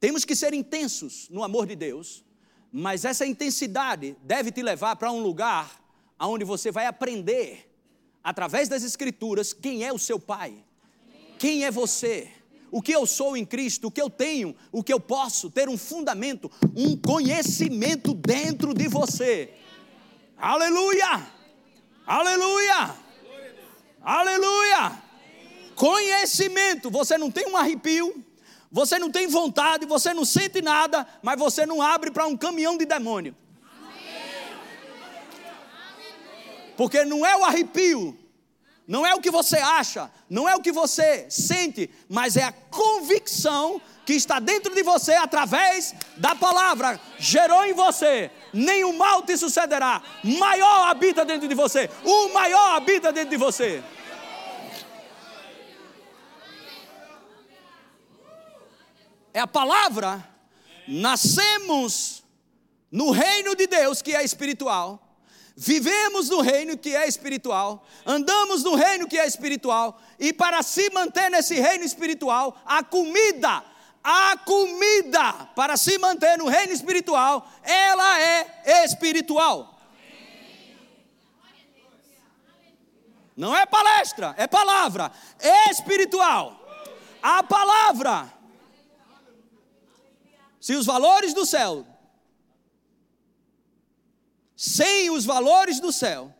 Temos que ser intensos no amor de Deus, mas essa intensidade deve te levar para um lugar onde você vai aprender, através das Escrituras, quem é o seu Pai, quem é você o que eu sou em Cristo, o que eu tenho, o que eu posso, ter um fundamento, um conhecimento dentro de você. Aleluia! Aleluia! Aleluia! Conhecimento, você não tem um arrepio, você não tem vontade, você não sente nada, mas você não abre para um caminhão de demônio. Porque não é o arrepio, não é o que você acha, não é o que você sente, mas é a convicção que está dentro de você através da palavra, gerou em você, nenhum mal te sucederá. Maior habita dentro de você, o maior habita dentro de você. É a palavra, nascemos no reino de Deus que é espiritual Vivemos no reino que é espiritual, andamos no reino que é espiritual, e para se manter nesse reino espiritual, a comida, a comida para se manter no reino espiritual, ela é espiritual. Não é palestra, é palavra, é espiritual. A palavra. Se os valores do céu sem os valores do céu,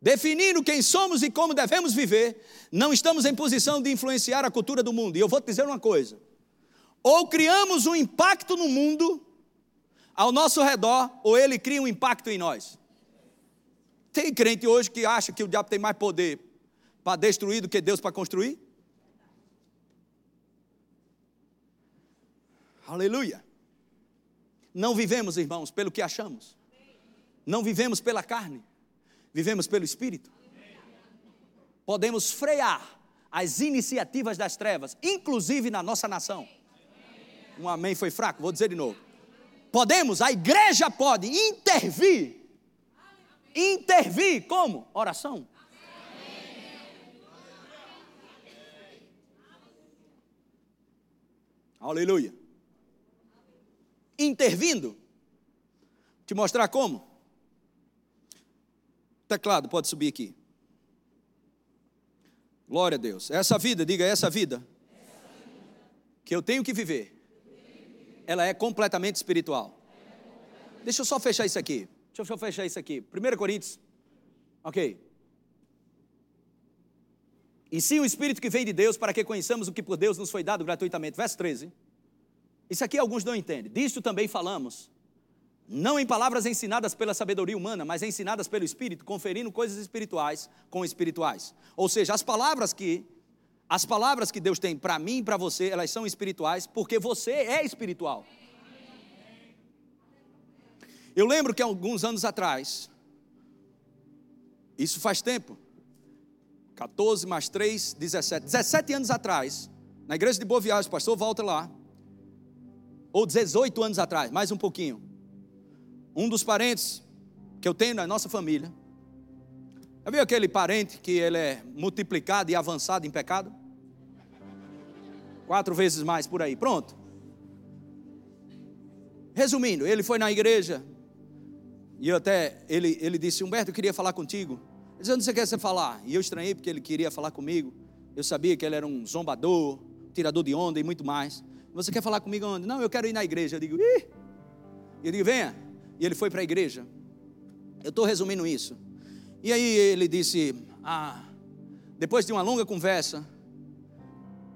definindo quem somos e como devemos viver, não estamos em posição de influenciar a cultura do mundo. E eu vou te dizer uma coisa: ou criamos um impacto no mundo ao nosso redor, ou ele cria um impacto em nós. Tem crente hoje que acha que o diabo tem mais poder para destruir do que Deus para construir? Aleluia. Não vivemos, irmãos, pelo que achamos. Não vivemos pela carne, vivemos pelo Espírito. Podemos frear as iniciativas das trevas, inclusive na nossa nação. Um amém foi fraco, vou dizer de novo. Podemos, a igreja pode intervir. Intervir como? Oração. Aleluia. Intervindo. Te mostrar como? Teclado, pode subir aqui. Glória a Deus. Essa vida, diga essa vida. Que eu tenho que viver. Ela é completamente espiritual. Deixa eu só fechar isso aqui. Deixa eu fechar isso aqui. 1 Coríntios. Ok. E sim o Espírito que vem de Deus para que conheçamos o que por Deus nos foi dado gratuitamente. Verso 13. Isso aqui alguns não entendem. Disto também falamos não em palavras ensinadas pela sabedoria humana, mas ensinadas pelo Espírito, conferindo coisas espirituais com espirituais. Ou seja, as palavras que as palavras que Deus tem para mim e para você, elas são espirituais porque você é espiritual. Eu lembro que alguns anos atrás, isso faz tempo, 14 mais 3, 17, 17 anos atrás, na igreja de Boa Viagem, pastor volta lá, ou 18 anos atrás, mais um pouquinho, um dos parentes que eu tenho na nossa família, já viu aquele parente que ele é multiplicado e avançado em pecado? Quatro vezes mais por aí, pronto. Resumindo, ele foi na igreja e eu até, ele, ele disse, Humberto, eu queria falar contigo. Ele disse, onde você quer você falar? E eu estranhei porque ele queria falar comigo. Eu sabia que ele era um zombador, tirador de onda e muito mais. Você quer falar comigo onde? Não, eu quero ir na igreja. Eu digo, ih! Eu digo, venha. E ele foi para a igreja. Eu estou resumindo isso. E aí ele disse, ah, depois de uma longa conversa,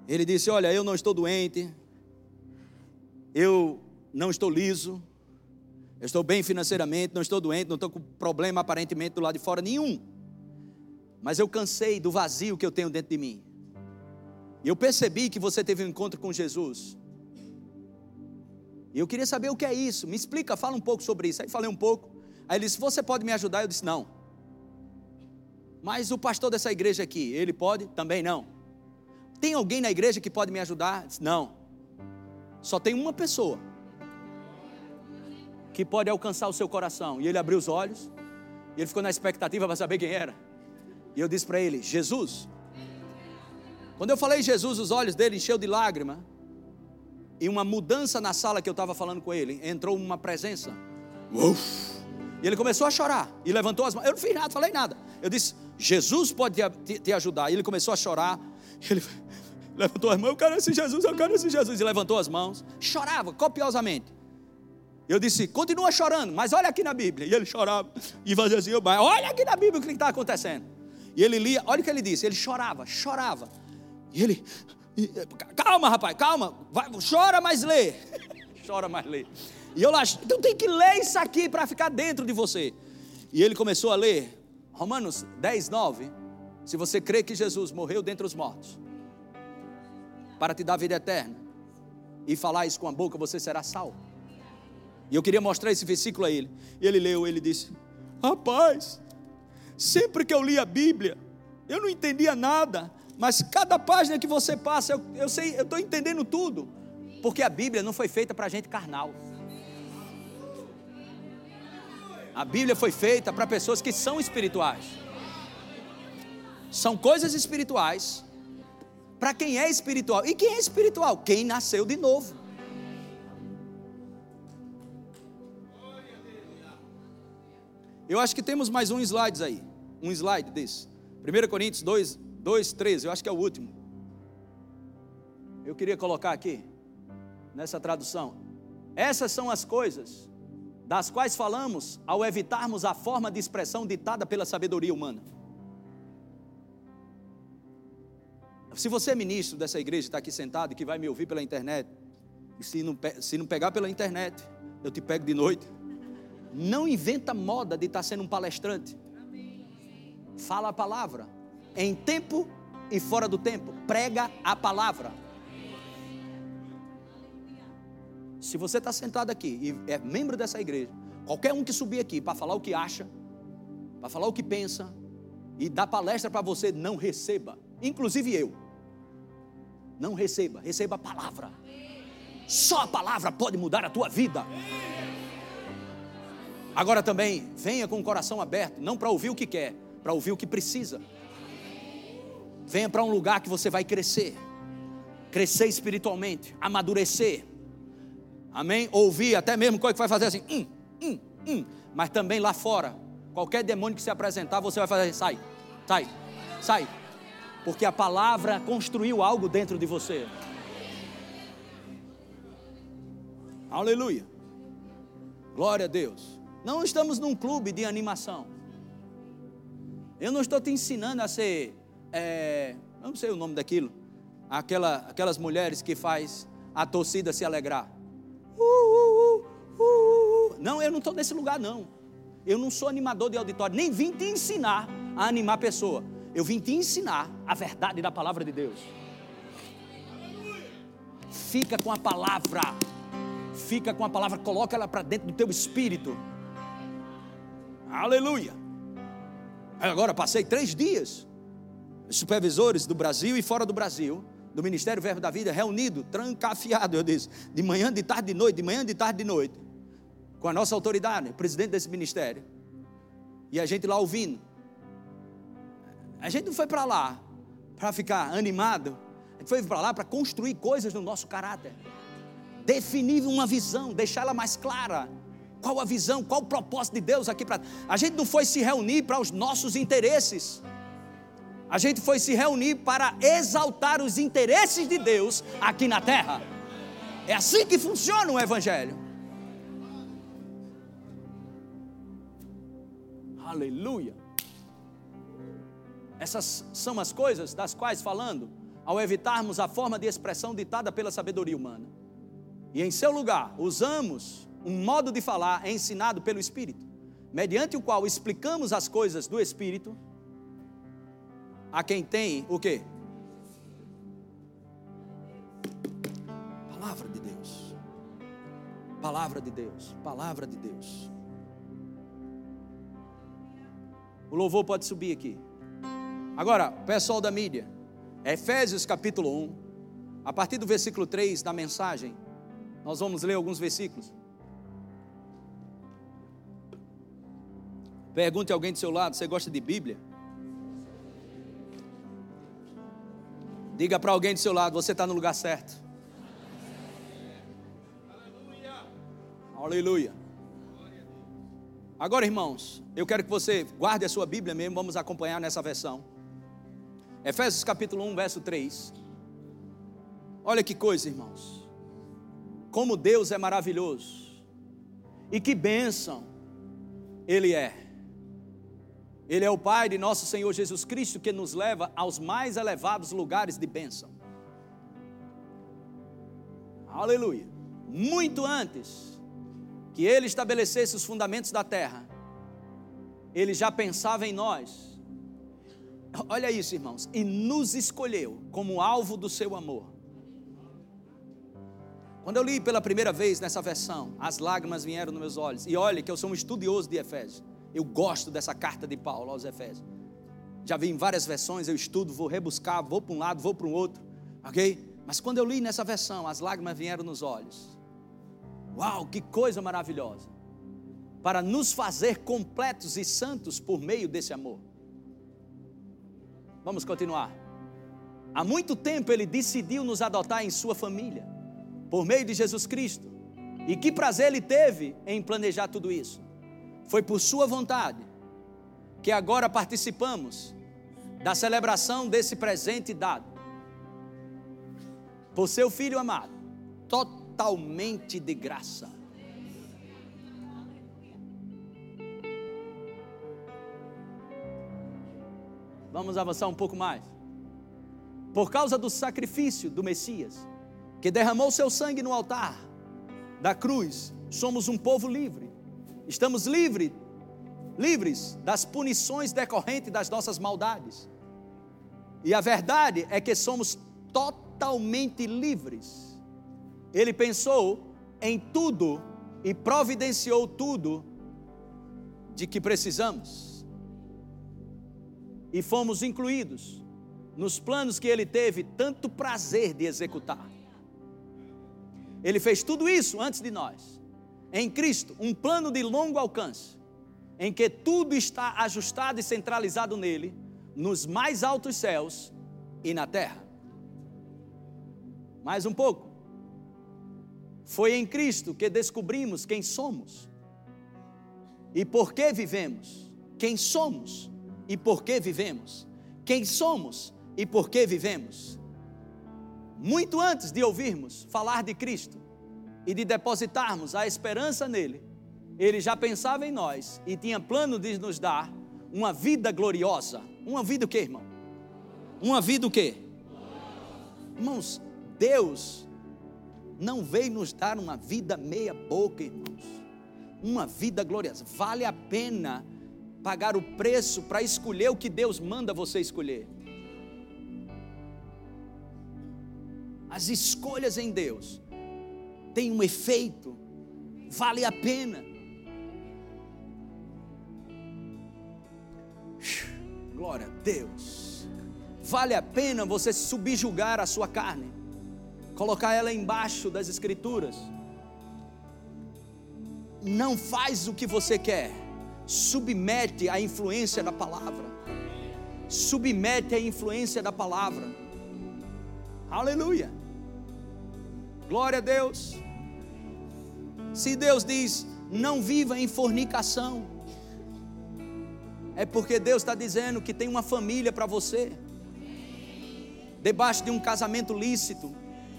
ele disse: Olha, eu não estou doente, eu não estou liso, eu estou bem financeiramente, não estou doente, não estou com problema aparentemente do lado de fora nenhum. Mas eu cansei do vazio que eu tenho dentro de mim. E eu percebi que você teve um encontro com Jesus. E eu queria saber o que é isso. Me explica, fala um pouco sobre isso. Aí falei um pouco. Aí ele disse: Você pode me ajudar? Eu disse: Não. Mas o pastor dessa igreja aqui, ele pode? Também não. Tem alguém na igreja que pode me ajudar? Disse, não. Só tem uma pessoa que pode alcançar o seu coração. E ele abriu os olhos. E ele ficou na expectativa para saber quem era. E eu disse para ele: Jesus. Quando eu falei Jesus, os olhos dele encheu de lágrima. E uma mudança na sala que eu estava falando com ele. Entrou uma presença. Uf. E ele começou a chorar. E levantou as mãos. Eu não fiz nada, falei nada. Eu disse: Jesus pode te, te ajudar. E ele começou a chorar. Ele levantou as mãos. Eu quero esse Jesus, eu quero esse Jesus. E levantou as mãos. Chorava copiosamente. Eu disse: continua chorando, mas olha aqui na Bíblia. E ele chorava. E fazia assim: olha aqui na Bíblia o que está acontecendo. E ele lia, olha o que ele disse. Ele chorava, chorava. E ele. Calma, rapaz, calma. Vai, chora, mas lê. chora, mas lê. E eu lá, então tem que ler isso aqui para ficar dentro de você. E ele começou a ler Romanos 10, 9. Se você crê que Jesus morreu dentre os mortos, para te dar vida eterna, e falar isso com a boca, você será salvo. E eu queria mostrar esse versículo a ele. E ele leu, ele disse: Rapaz, sempre que eu li a Bíblia, eu não entendia nada, mas cada página que você passa, eu, eu sei, eu estou entendendo tudo, porque a Bíblia não foi feita para gente carnal. A Bíblia foi feita para pessoas que são espirituais. São coisas espirituais para quem é espiritual. E quem é espiritual? Quem nasceu de novo. Eu acho que temos mais um slide aí. Um slide desse. 1 Coríntios 2, 2, 13. Eu acho que é o último. Eu queria colocar aqui, nessa tradução. Essas são as coisas das quais falamos ao evitarmos a forma de expressão ditada pela sabedoria humana. Se você é ministro dessa igreja, está aqui sentado e que vai me ouvir pela internet, e se não, se não pegar pela internet, eu te pego de noite. Não inventa moda de estar sendo um palestrante. Fala a palavra. Em tempo e fora do tempo. Prega a palavra. Se você está sentado aqui e é membro dessa igreja, qualquer um que subir aqui para falar o que acha, para falar o que pensa e dar palestra para você, não receba. Inclusive eu. Não receba, receba a palavra. Só a palavra pode mudar a tua vida. Agora também, venha com o coração aberto, não para ouvir o que quer, para ouvir o que precisa. Venha para um lugar que você vai crescer, crescer espiritualmente, amadurecer Amém? Ouvir, até mesmo coisa que vai fazer assim, hum, hum, hum. Mas também lá fora, qualquer demônio que se apresentar, você vai fazer, sai, sai, sai. Porque a palavra construiu algo dentro de você. Aleluia. Glória a Deus. Não estamos num clube de animação. Eu não estou te ensinando a ser, é, não sei o nome daquilo, aquela, aquelas mulheres que faz a torcida se alegrar. Não, eu não estou nesse lugar, não. Eu não sou animador de auditório, nem vim te ensinar a animar a pessoa. Eu vim te ensinar a verdade da palavra de Deus. Fica com a palavra. Fica com a palavra, coloca ela para dentro do teu espírito. Aleluia. Agora passei três dias, supervisores do Brasil e fora do Brasil, do Ministério Verbo da Vida, reunido, trancafiado, eu disse, de manhã, de tarde, de noite, de manhã, de tarde, de noite, com a nossa autoridade, presidente desse ministério, e a gente lá ouvindo. A gente não foi para lá para ficar animado, a gente foi para lá para construir coisas no nosso caráter, definir uma visão, deixar ela mais clara. Qual a visão, qual o propósito de Deus aqui para. A gente não foi se reunir para os nossos interesses. A gente foi se reunir para exaltar os interesses de Deus aqui na terra. É assim que funciona o Evangelho. Aleluia. Essas são as coisas das quais falando, ao evitarmos a forma de expressão ditada pela sabedoria humana. E em seu lugar, usamos um modo de falar ensinado pelo Espírito, mediante o qual explicamos as coisas do Espírito a quem tem o quê? Palavra de Deus. Palavra de Deus. Palavra de Deus. O louvor pode subir aqui. Agora, pessoal da mídia, Efésios capítulo 1, a partir do versículo 3 da mensagem, nós vamos ler alguns versículos. Pergunte a alguém do seu lado: você gosta de Bíblia? Diga para alguém do seu lado: você está no lugar certo. Aleluia. Agora, irmãos, eu quero que você guarde a sua Bíblia mesmo, vamos acompanhar nessa versão. Efésios capítulo 1, verso 3. Olha que coisa, irmãos. Como Deus é maravilhoso. E que bênção Ele é. Ele é o Pai de nosso Senhor Jesus Cristo que nos leva aos mais elevados lugares de bênção. Aleluia. Muito antes que Ele estabelecesse os fundamentos da terra, Ele já pensava em nós. Olha isso, irmãos. E nos escolheu como alvo do seu amor. Quando eu li pela primeira vez nessa versão, as lágrimas vieram nos meus olhos. E olha que eu sou um estudioso de Efésios. Eu gosto dessa carta de Paulo aos Efésios. Já vi em várias versões, eu estudo, vou rebuscar, vou para um lado, vou para um outro, ok? Mas quando eu li nessa versão, as lágrimas vieram nos olhos. Uau, que coisa maravilhosa! Para nos fazer completos e santos por meio desse amor. Vamos continuar. Há muito tempo ele decidiu nos adotar em sua família, por meio de Jesus Cristo. E que prazer ele teve em planejar tudo isso. Foi por Sua vontade que agora participamos da celebração desse presente dado por Seu Filho amado, totalmente de graça. Vamos avançar um pouco mais. Por causa do sacrifício do Messias, que derramou seu sangue no altar da cruz, somos um povo livre Estamos livres, livres das punições decorrentes das nossas maldades. E a verdade é que somos totalmente livres. Ele pensou em tudo e providenciou tudo de que precisamos. E fomos incluídos nos planos que ele teve tanto prazer de executar. Ele fez tudo isso antes de nós em Cristo um plano de longo alcance, em que tudo está ajustado e centralizado nele, nos mais altos céus e na terra. Mais um pouco. Foi em Cristo que descobrimos quem somos e por que vivemos. Quem somos e por que vivemos. Quem somos e por que vivemos. Muito antes de ouvirmos falar de Cristo, e de depositarmos a esperança nele, ele já pensava em nós e tinha plano de nos dar uma vida gloriosa. Uma vida o quê, irmão? Uma vida o quê? Irmãos, Deus não veio nos dar uma vida meia boca, irmãos. uma vida gloriosa. Vale a pena pagar o preço para escolher o que Deus manda você escolher. As escolhas em Deus têm um efeito, vale a pena. Glória a Deus. Vale a pena você subjugar a sua carne, colocar ela embaixo das Escrituras. Não faz o que você quer, submete a influência da palavra. Submete a influência da palavra. Aleluia. Glória a Deus. Se Deus diz, não viva em fornicação, é porque Deus está dizendo que tem uma família para você, debaixo de um casamento lícito.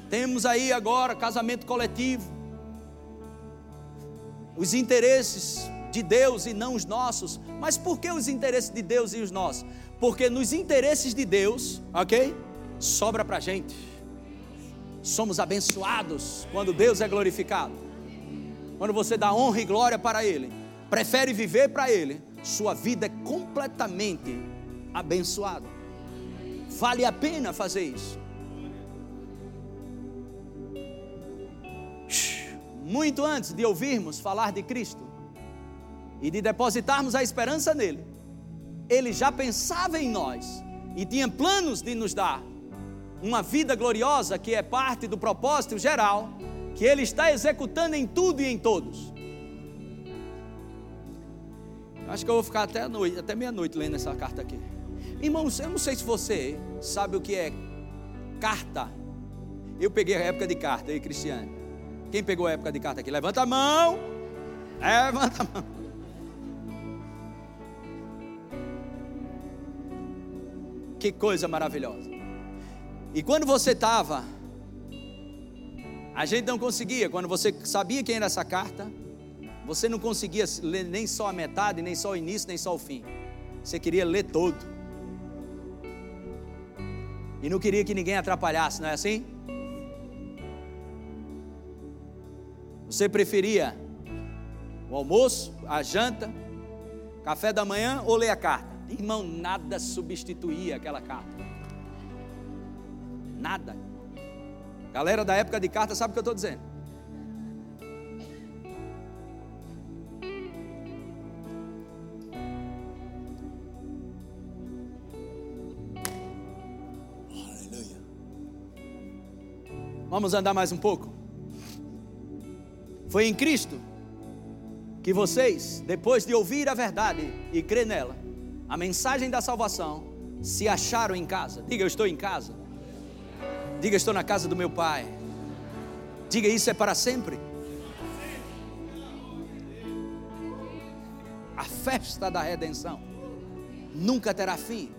Temos aí agora casamento coletivo, os interesses de Deus e não os nossos. Mas por que os interesses de Deus e os nossos? Porque nos interesses de Deus, ok? Sobra para gente. Somos abençoados quando Deus é glorificado. Quando você dá honra e glória para Ele, prefere viver para Ele sua vida é completamente abençoada. Vale a pena fazer isso. Muito antes de ouvirmos falar de Cristo e de depositarmos a esperança nele, ele já pensava em nós e tinha planos de nos dar uma vida gloriosa que é parte do propósito geral que ele está executando em tudo e em todos. Acho que eu vou ficar até noite, até meia-noite lendo essa carta aqui. Irmãos, eu não sei se você sabe o que é carta. Eu peguei a época de carta, aí, Cristiano. Quem pegou a época de carta aqui? Levanta a mão. Levanta a mão. Que coisa maravilhosa. E quando você estava, a gente não conseguia, quando você sabia quem era essa carta, você não conseguia ler nem só a metade, nem só o início, nem só o fim. Você queria ler todo. E não queria que ninguém atrapalhasse, não é assim? Você preferia o almoço, a janta, café da manhã ou ler a carta? Irmão, nada substituía aquela carta. Nada. Galera da época de carta sabe o que eu estou dizendo. Vamos andar mais um pouco. Foi em Cristo que vocês, depois de ouvir a verdade e crer nela, a mensagem da salvação, se acharam em casa. Diga, eu estou em casa. Diga, estou na casa do meu Pai. Diga, isso é para sempre. A festa da redenção nunca terá fim.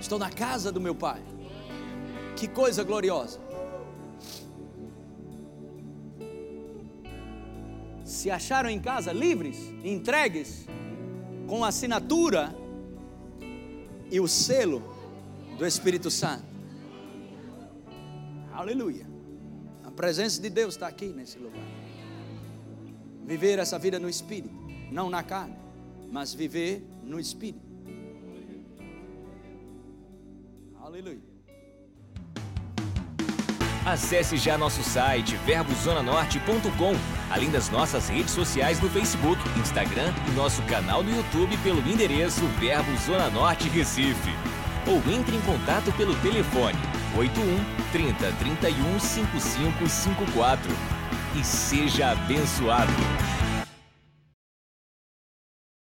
Estou na casa do meu Pai. Que coisa gloriosa. se acharam em casa livres, entregues, com a assinatura e o selo do Espírito Santo. Aleluia. A presença de Deus está aqui nesse lugar. Viver essa vida no Espírito, não na carne, mas viver no Espírito. Aleluia. Acesse já nosso site verbozonanorte.com, além das nossas redes sociais no Facebook, Instagram e nosso canal no YouTube pelo endereço Verbo Zona Norte Recife. Ou entre em contato pelo telefone 81 30 31 5554 e seja abençoado.